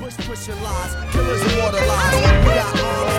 Bush pushing lies, killers and water lies. We got arms.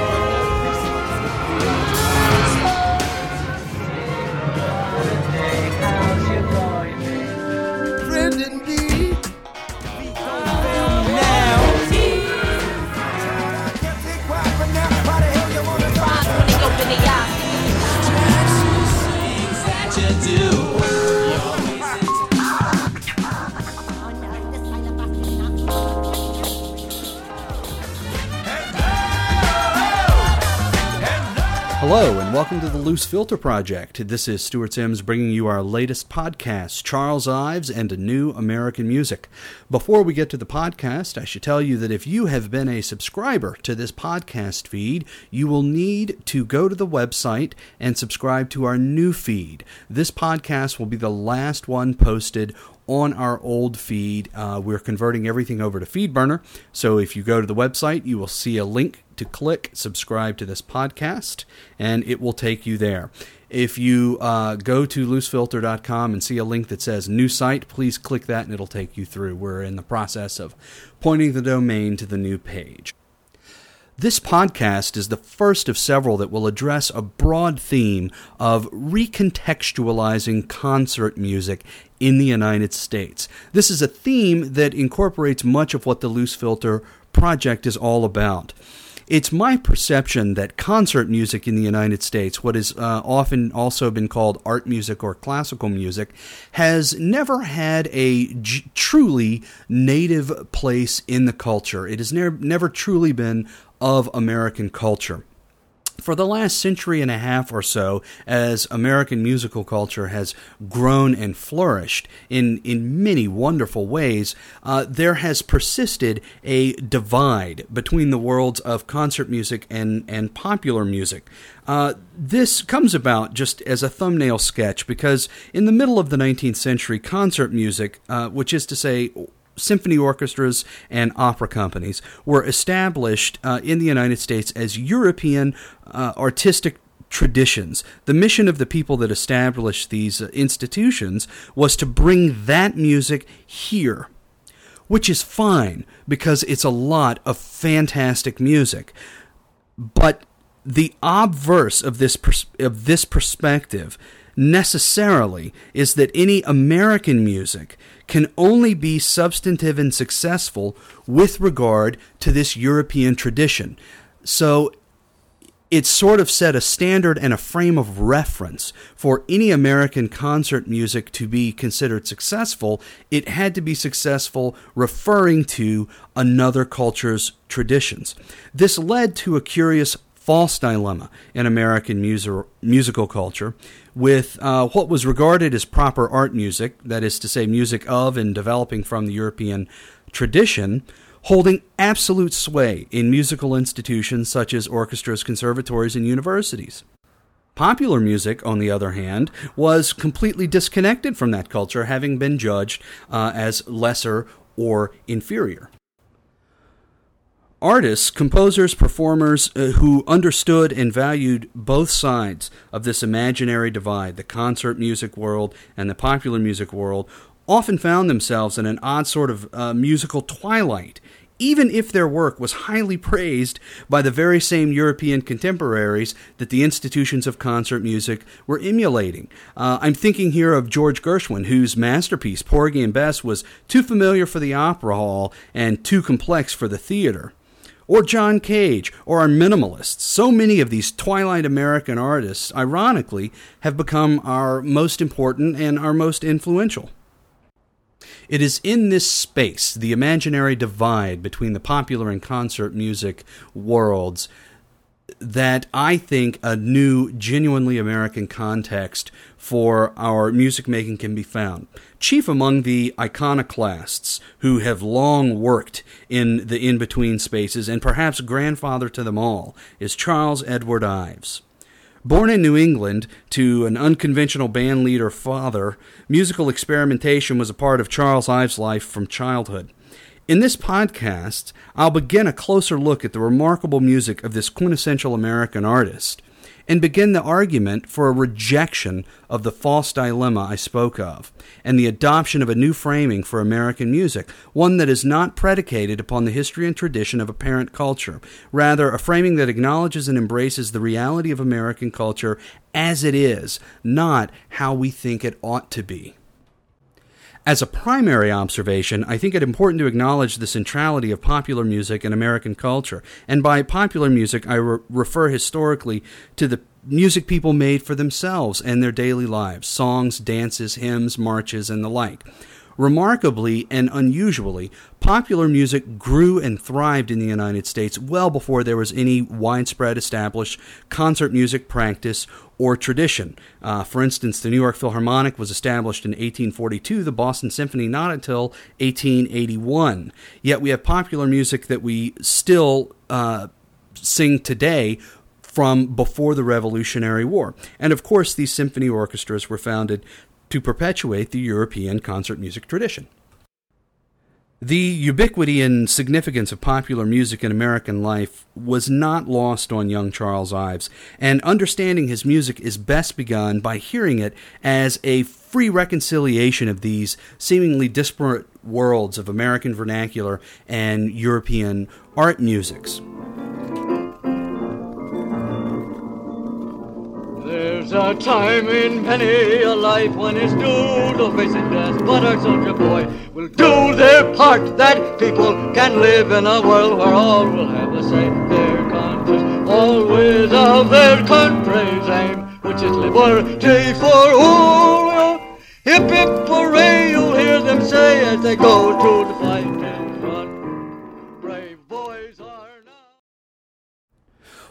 Welcome to the Loose Filter Project. This is Stuart Sims bringing you our latest podcast, Charles Ives and New American Music. Before we get to the podcast, I should tell you that if you have been a subscriber to this podcast feed, you will need to go to the website and subscribe to our new feed. This podcast will be the last one posted on our old feed. Uh, we're converting everything over to FeedBurner. So if you go to the website, you will see a link to click subscribe to this podcast, and it will take you there. If you uh, go to loosefilter.com and see a link that says new site, please click that and it'll take you through. We're in the process of pointing the domain to the new page. This podcast is the first of several that will address a broad theme of recontextualizing concert music in the United States. This is a theme that incorporates much of what the Loose Filter project is all about. It's my perception that concert music in the United States, what is uh, often also been called art music or classical music, has never had a truly native place in the culture. It has ne- never truly been of American culture. For the last century and a half or so, as American musical culture has grown and flourished in, in many wonderful ways, uh, there has persisted a divide between the worlds of concert music and, and popular music. Uh, this comes about just as a thumbnail sketch because in the middle of the 19th century, concert music, uh, which is to say, symphony orchestras and opera companies were established uh, in the United States as European uh, artistic traditions. The mission of the people that established these uh, institutions was to bring that music here. Which is fine because it's a lot of fantastic music. But the obverse of this pers- of this perspective necessarily is that any American music can only be substantive and successful with regard to this European tradition. So it sort of set a standard and a frame of reference for any American concert music to be considered successful. It had to be successful referring to another culture's traditions. This led to a curious false dilemma in American music, musical culture with uh, what was regarded as proper art music, that is to say, music of and developing from the European tradition, holding absolute sway in musical institutions such as orchestras, conservatories, and universities. Popular music, on the other hand, was completely disconnected from that culture, having been judged uh, as lesser or inferior artists, composers, performers uh, who understood and valued both sides of this imaginary divide, the concert music world and the popular music world, often found themselves in an odd sort of uh, musical twilight. Even if their work was highly praised by the very same European contemporaries that the institutions of concert music were emulating. Uh, I'm thinking here of George Gershwin, whose masterpiece, Porgy and Bess, was too familiar for the opera hall and too complex for the theater or John Cage, or our minimalists. So many of these Twilight American artists, ironically, have become our most important and our most influential. It is in this space, the imaginary divide between the popular and concert music worlds, that I think a new, genuinely American context for our music making can be found. Chief among the iconoclasts who have long worked in the in between spaces, and perhaps grandfather to them all, is Charles Edward Ives. Born in New England to an unconventional band leader father, musical experimentation was a part of Charles Ives' life from childhood. In this podcast, I'll begin a closer look at the remarkable music of this quintessential American artist. and begin the argument for a rejection of the false dilemma I spoke of, and the adoption of a new framing for American music, one that is not predicated upon the history and tradition of a parent culture, rather, a framing that acknowledges and embraces the reality of American culture as it is, not how we think it ought to be. As a primary observation, I think it important to acknowledge the centrality of popular music in American culture. And by popular music, I re- refer historically to the music people made for themselves and their daily lives songs, dances, hymns, marches, and the like. Remarkably and unusually, popular music grew and thrived in the United States well before there was any widespread established concert music practice or tradition. Uh, for instance, the New York Philharmonic was established in 1842, the Boston Symphony not until 1881. Yet we have popular music that we still uh, sing today from before the Revolutionary War. And of course, these symphony orchestras were founded to perpetuate the European concert music tradition. The ubiquity and significance of popular music in American life was not lost on young Charles Ives, and understanding his music is best begun by hearing it as a free reconciliation of these seemingly disparate worlds of American vernacular and European art musics. There's a time in many a life when it's due to facing death, but our soldier boy will do their part that people can live in a world where all will have the same. Their conscience always of their country's aim, which is liberty for all. Hip hip hooray, you'll hear them say as they go to the fighting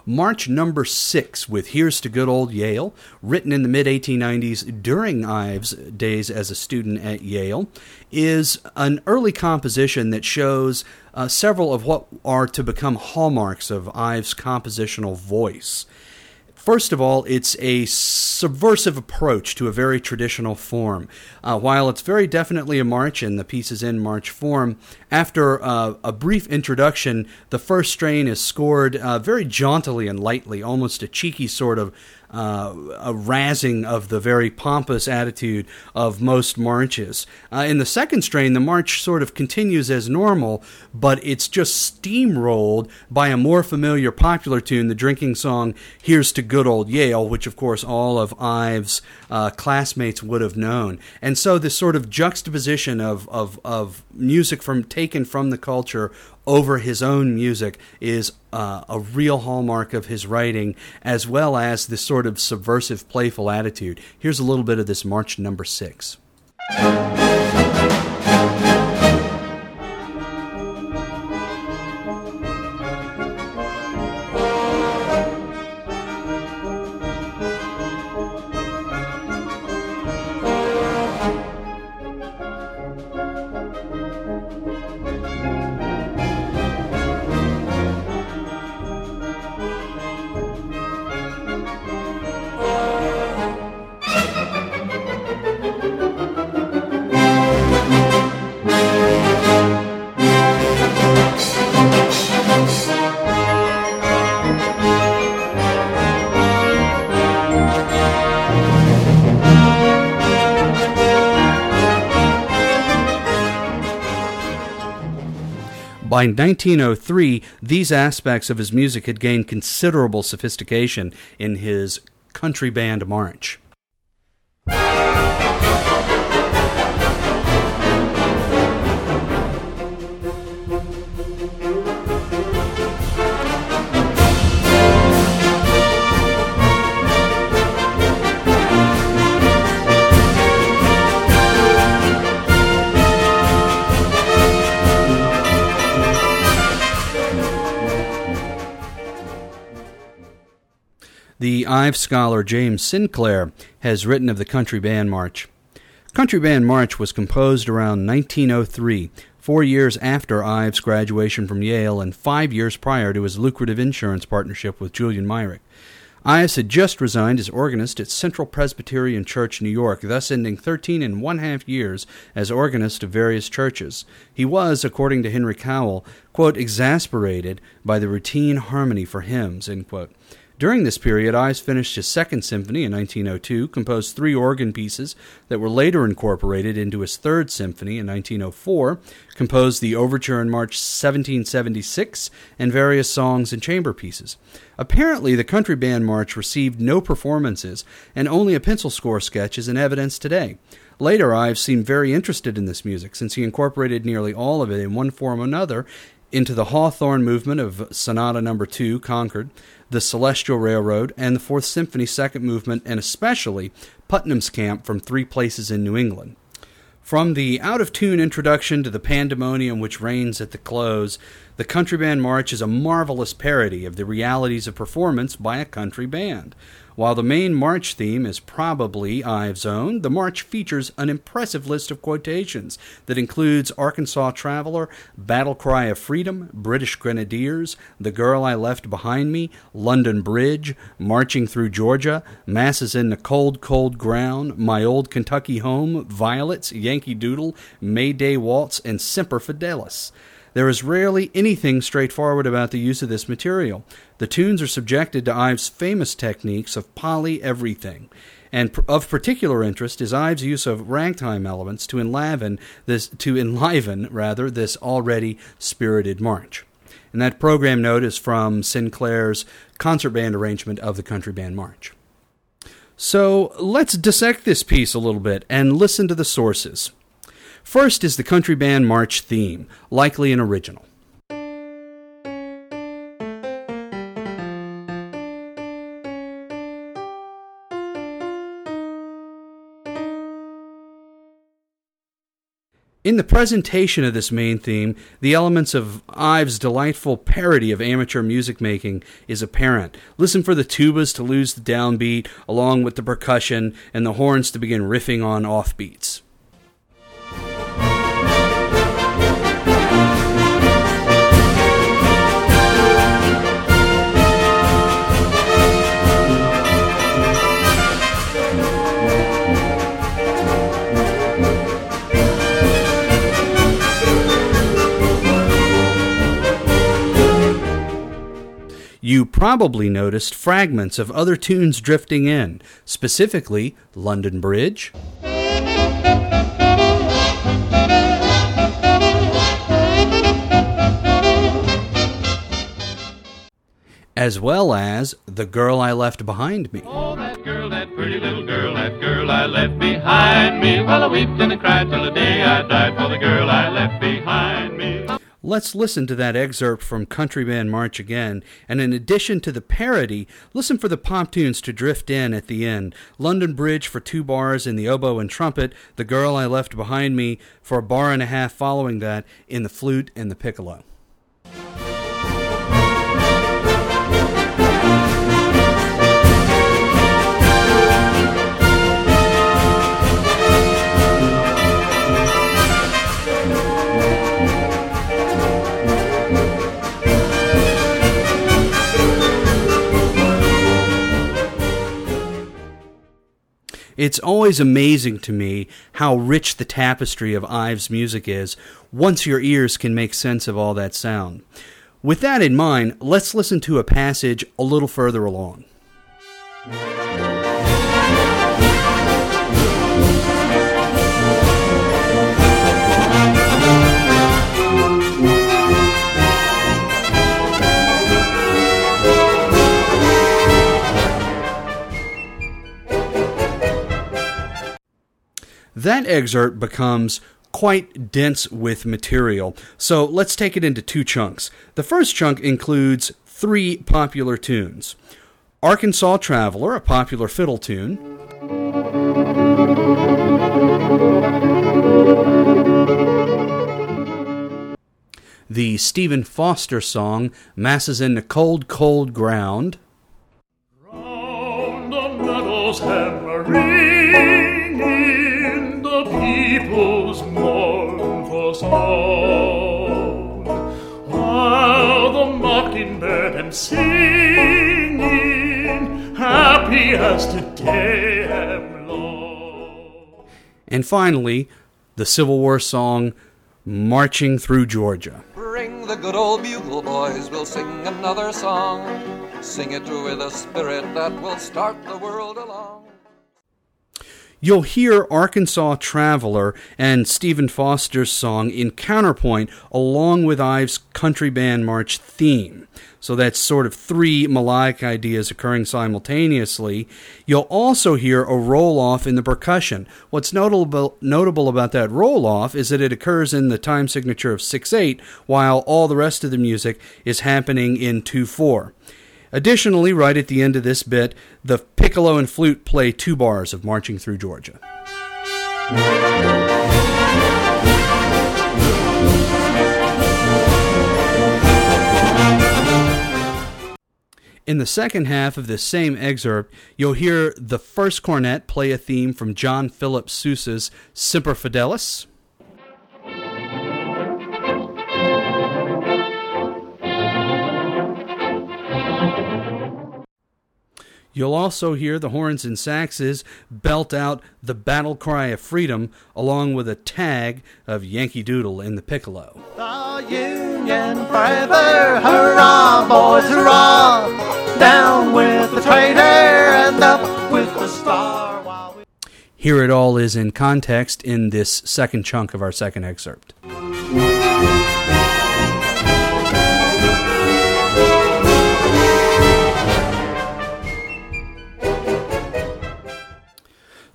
March number six with Here's to Good Old Yale, written in the mid 1890s during Ives' days as a student at Yale, is an early composition that shows uh, several of what are to become hallmarks of Ives' compositional voice. First of all, it's a subversive approach to a very traditional form. Uh, while it's very definitely a march and the piece is in march form, after uh, a brief introduction, the first strain is scored uh, very jauntily and lightly, almost a cheeky sort of uh, a razzing of the very pompous attitude of most marches. Uh, in the second strain, the march sort of continues as normal, but it's just steamrolled by a more familiar popular tune, the drinking song Here's to Good Old Yale, which of course all of Ives' uh, classmates would have known. And so this sort of juxtaposition of, of, of music from taken from the culture over his own music is uh, a real hallmark of his writing, as well as this sort of subversive, playful attitude. Here's a little bit of this March number six. By 1903, these aspects of his music had gained considerable sophistication in his country band march. The Ives scholar James Sinclair has written of the Country Band March. Country Band March was composed around 1903, four years after Ives' graduation from Yale and five years prior to his lucrative insurance partnership with Julian Myrick. Ives had just resigned as organist at Central Presbyterian Church, New York, thus ending thirteen and one half years as organist of various churches. He was, according to Henry Cowell, quote, exasperated by the routine harmony for hymns. During this period, Ives finished his Second Symphony in 1902, composed three organ pieces that were later incorporated into his Third Symphony in 1904, composed the Overture in March 1776, and various songs and chamber pieces. Apparently, the Country Band March received no performances, and only a pencil score sketch is in evidence today. Later, Ives seemed very interested in this music since he incorporated nearly all of it in one form or another into the Hawthorne movement of Sonata Number no. 2, Concord, the Celestial Railroad, and the Fourth Symphony Second Movement, and especially Putnam's Camp from Three Places in New England. From the out of tune introduction to the pandemonium which reigns at the close, the Country Band March is a marvelous parody of the realities of performance by a country band. While the main march theme is probably Ives' own, the march features an impressive list of quotations that includes Arkansas Traveler, Battle Cry of Freedom, British Grenadiers, The Girl I Left Behind Me, London Bridge, Marching Through Georgia, Massa's in the Cold, Cold Ground, My Old Kentucky Home, Violets, Yankee Doodle, May Day Waltz, and Semper Fidelis. There is rarely anything straightforward about the use of this material. The tunes are subjected to Ives' famous techniques of poly everything. And of particular interest is Ives' use of ragtime elements to enliven this to enliven rather this already spirited march. And that program note is from Sinclair's concert band arrangement of the Country Band March. So let's dissect this piece a little bit and listen to the sources. First is the Country Band March theme, likely an original. In the presentation of this main theme, the elements of Ives' delightful parody of amateur music making is apparent. Listen for the tubas to lose the downbeat, along with the percussion, and the horns to begin riffing on offbeats. You probably noticed fragments of other tunes drifting in, specifically London Bridge. As well as The Girl I Left Behind Me. Oh, that girl, that pretty little girl, that girl I left behind me. Well, I and I cried till the day I died for the girl I left behind me. Let's listen to that excerpt from Country Band March again, and in addition to the parody, listen for the pop tunes to drift in at the end. London Bridge for two bars in the oboe and trumpet, The Girl I Left Behind Me for a bar and a half following that in the flute and the piccolo. It's always amazing to me how rich the tapestry of Ives' music is once your ears can make sense of all that sound. With that in mind, let's listen to a passage a little further along. That excerpt becomes quite dense with material, so let's take it into two chunks. The first chunk includes three popular tunes Arkansas Traveler, a popular fiddle tune. The Stephen Foster song, Massa's in the Cold, Cold Ground. Round the meadows people's mournful song, while the mockingbird am singing, happy as today am long. And finally, the Civil War song, Marching Through Georgia. Bring the good old bugle boys, we'll sing another song. Sing it with a spirit that will start the world along. You'll hear Arkansas Traveler and Stephen Foster's song in counterpoint along with Ives' country band march theme. So that's sort of three melodic ideas occurring simultaneously. You'll also hear a roll off in the percussion. What's notable, notable about that roll off is that it occurs in the time signature of 6 8, while all the rest of the music is happening in 2 4. Additionally, right at the end of this bit, the piccolo and flute play two bars of Marching Through Georgia. In the second half of this same excerpt, you'll hear the first cornet play a theme from John Philip Sousa's Semper Fidelis. You'll also hear the horns and saxes belt out the battle cry of freedom along with a tag of Yankee Doodle in the piccolo. The Union forever, hurrah, boys, hurrah! Down with the traitor and up with the star. We Here it all is in context in this second chunk of our second excerpt.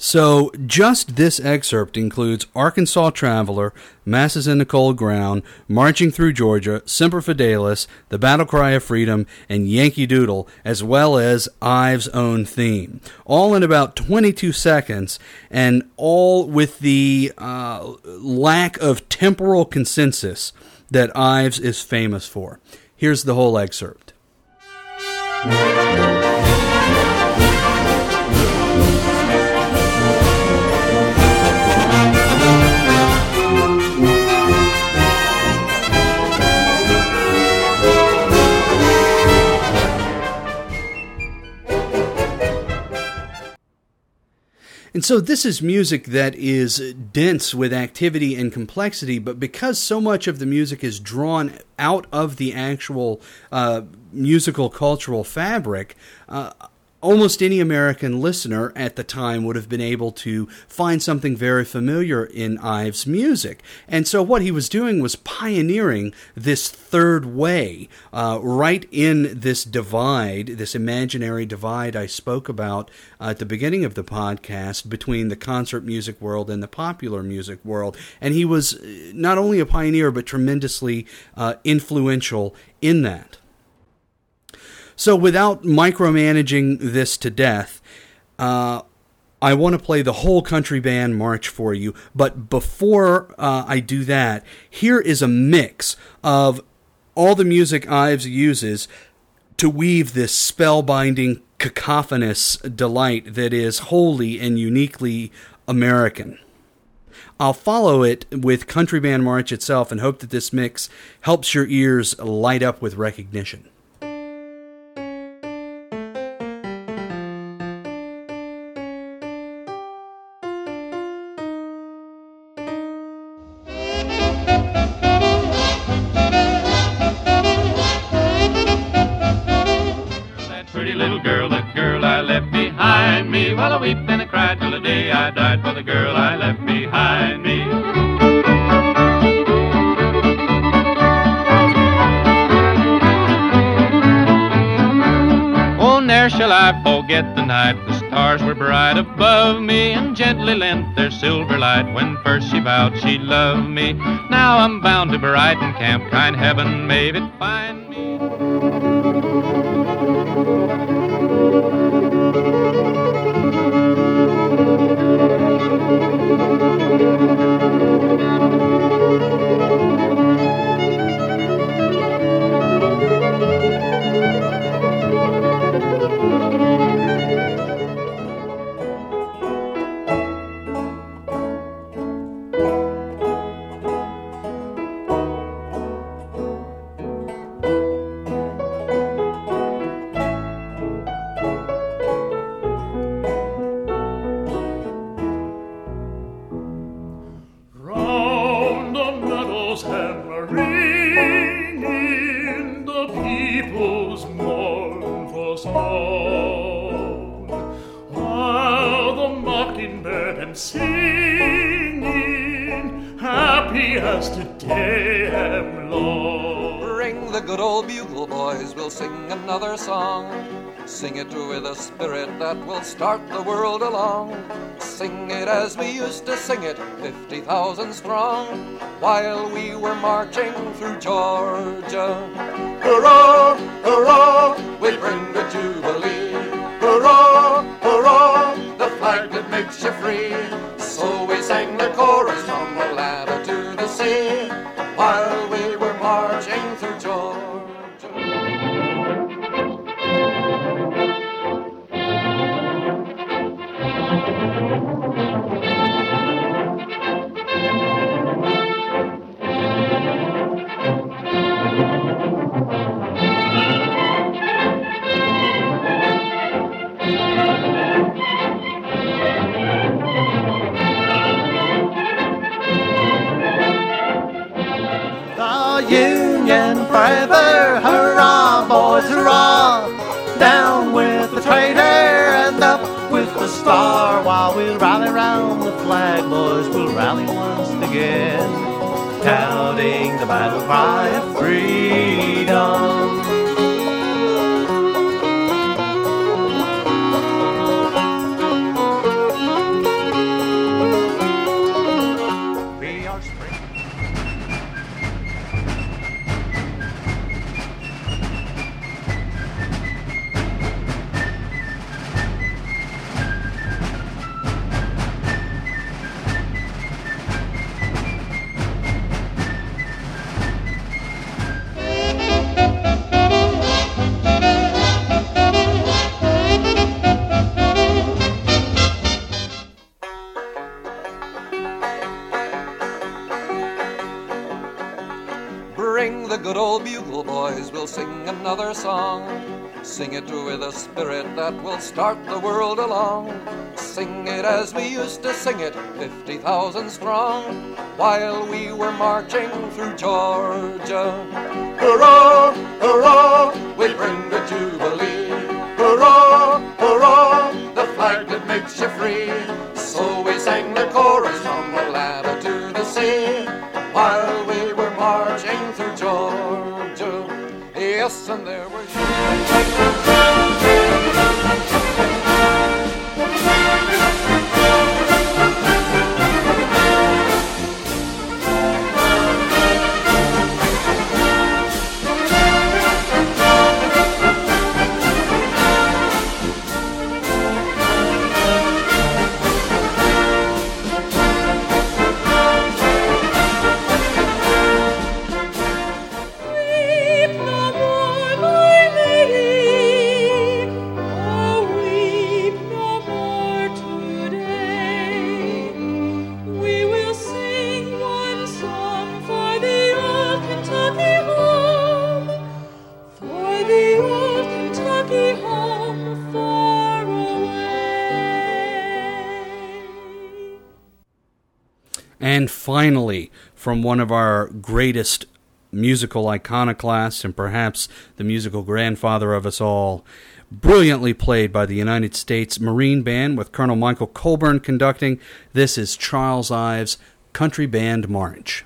So, just this excerpt includes Arkansas Traveler, Massa's in the Cold Ground, Marching Through Georgia, Semper Fidelis, The Battle Cry of Freedom, and Yankee Doodle, as well as Ives' own theme. All in about 22 seconds, and all with the uh, lack of temporal consensus that Ives is famous for. Here's the whole excerpt. And so this is music that is dense with activity and complexity, but because so much of the music is drawn out of the actual uh, musical cultural fabric, uh, almost any American listener at the time would have been able to find something very familiar in Ives' music. And so what he was doing was pioneering this third way uh, right in this divide, this imaginary divide I spoke about uh, at the beginning of the podcast between the concert music world and the popular music world. And he was uh, not only a pioneer, but tremendously uh, influential in that. So, without micromanaging this to death, uh, I want to play the whole country band march for you. But before uh, I do that, here is a mix of all the music Ives uses to weave this spellbinding, cacophonous delight that is wholly and uniquely American. I'll follow it with Country Band March itself and hope that this mix helps your ears light up with recognition. forget the night the stars were bright above me and gently lent their silver light when first she vowed she loved me. Now I'm bound to Brighton camp, kind heaven made it find me. Start the world along. Sing it as we used to sing it, 50,000 strong, while we were marching through Georgia. Hurrah, hurrah, we bring the Jubilee. Hurrah, hurrah, the flag that makes you free. So we sang the chorus hurrah! Down with the traitor and up with the star. While we'll rally round the flag, boys, we'll rally once again, counting the battle cry of freedom. Bring the good old bugle, boys, we'll sing another song. Sing it with a spirit that will start the world along. Sing it as we used to sing it, 50,000 strong, while we were marching through Georgia. Hurrah, hurrah, we bring the Jubilee. Hurrah, hurrah, the flag that makes you free. Finally, from one of our greatest musical iconoclasts and perhaps the musical grandfather of us all, brilliantly played by the United States Marine Band with Colonel Michael Colburn conducting, this is Charles Ives' Country Band March.